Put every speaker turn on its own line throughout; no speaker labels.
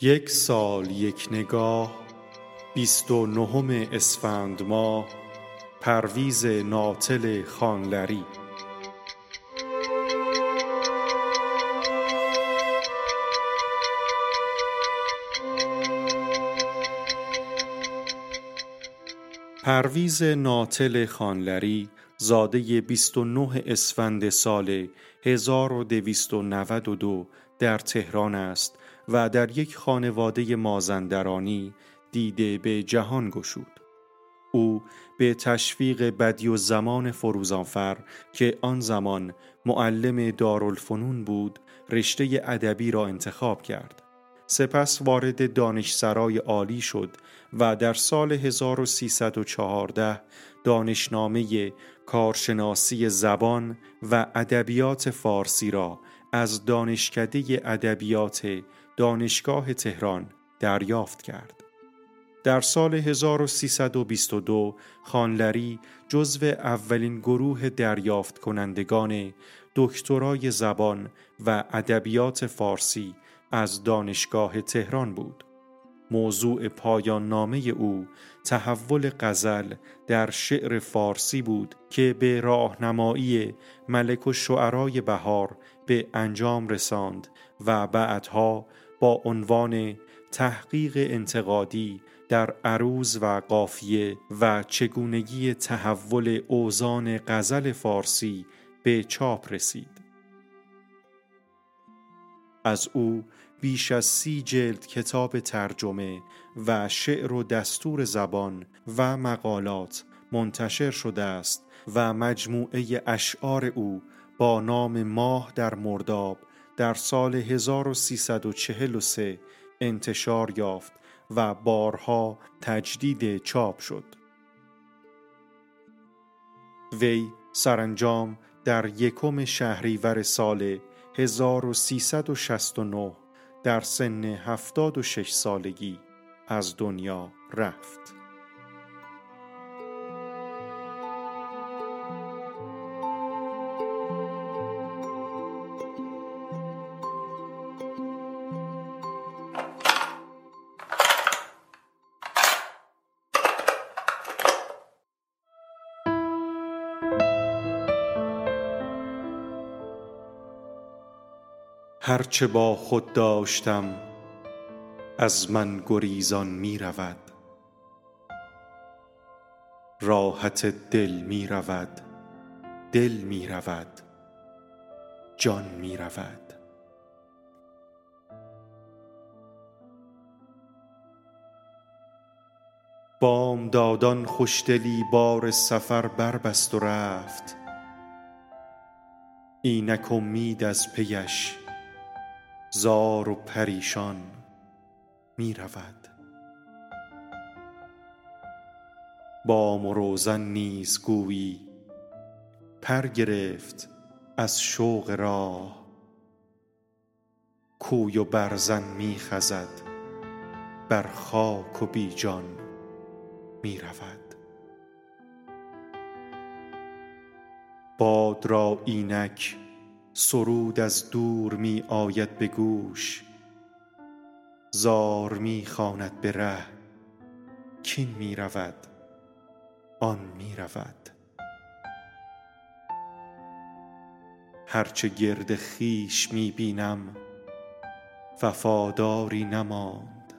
یک سال یک نگاه بیست و نهم اسفند ماه پرویز ناتل خانلری. پرویز ناتل خانلری زاده 29 اسفند سال 1292 در تهران است. و در یک خانواده مازندرانی دیده به جهان گشود. او به تشویق بدی و زمان فروزانفر که آن زمان معلم دارالفنون بود رشته ادبی را انتخاب کرد. سپس وارد دانشسرای عالی شد و در سال 1314 دانشنامه کارشناسی زبان و ادبیات فارسی را از دانشکده ادبیات دانشگاه تهران دریافت کرد. در سال 1322 خانلری جزو اولین گروه دریافت کنندگان دکترای زبان و ادبیات فارسی از دانشگاه تهران بود. موضوع پایان نامه او تحول غزل در شعر فارسی بود که به راهنمایی ملک و شعرای بهار به انجام رساند و بعدها با عنوان تحقیق انتقادی در عروض و قافیه و چگونگی تحول اوزان غزل فارسی به چاپ رسید. از او بیش از سی جلد کتاب ترجمه و شعر و دستور زبان و مقالات منتشر شده است و مجموعه اشعار او با نام ماه در مرداب در سال 1343 انتشار یافت و بارها تجدید چاپ شد. وی سرانجام در یکم شهریور سال 1369 در سن 76 سالگی از دنیا رفت. هرچه با خود داشتم از من گریزان می رود. راحت دل می رود دل می رود جان می رود. بامدادان خوشدلی بار سفر بربست و رفت. اینک امید از پیش زار و پریشان می رود بام و روزن نیز گویی پر گرفت از شوق راه. کوی و برزن می خزد بر خاک و بی جان می رود باد را اینک سرود از دور می آید به گوش زار می خواند به ره کین می رود آن می رود. هرچه گرد خویش می بینم وفاداری نماند.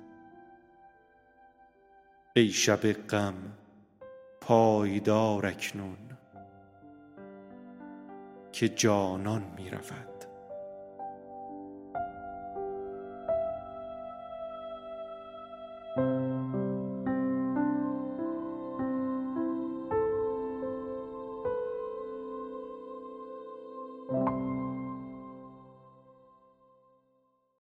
ای شب غم پایدار اکنون. که جانان می رود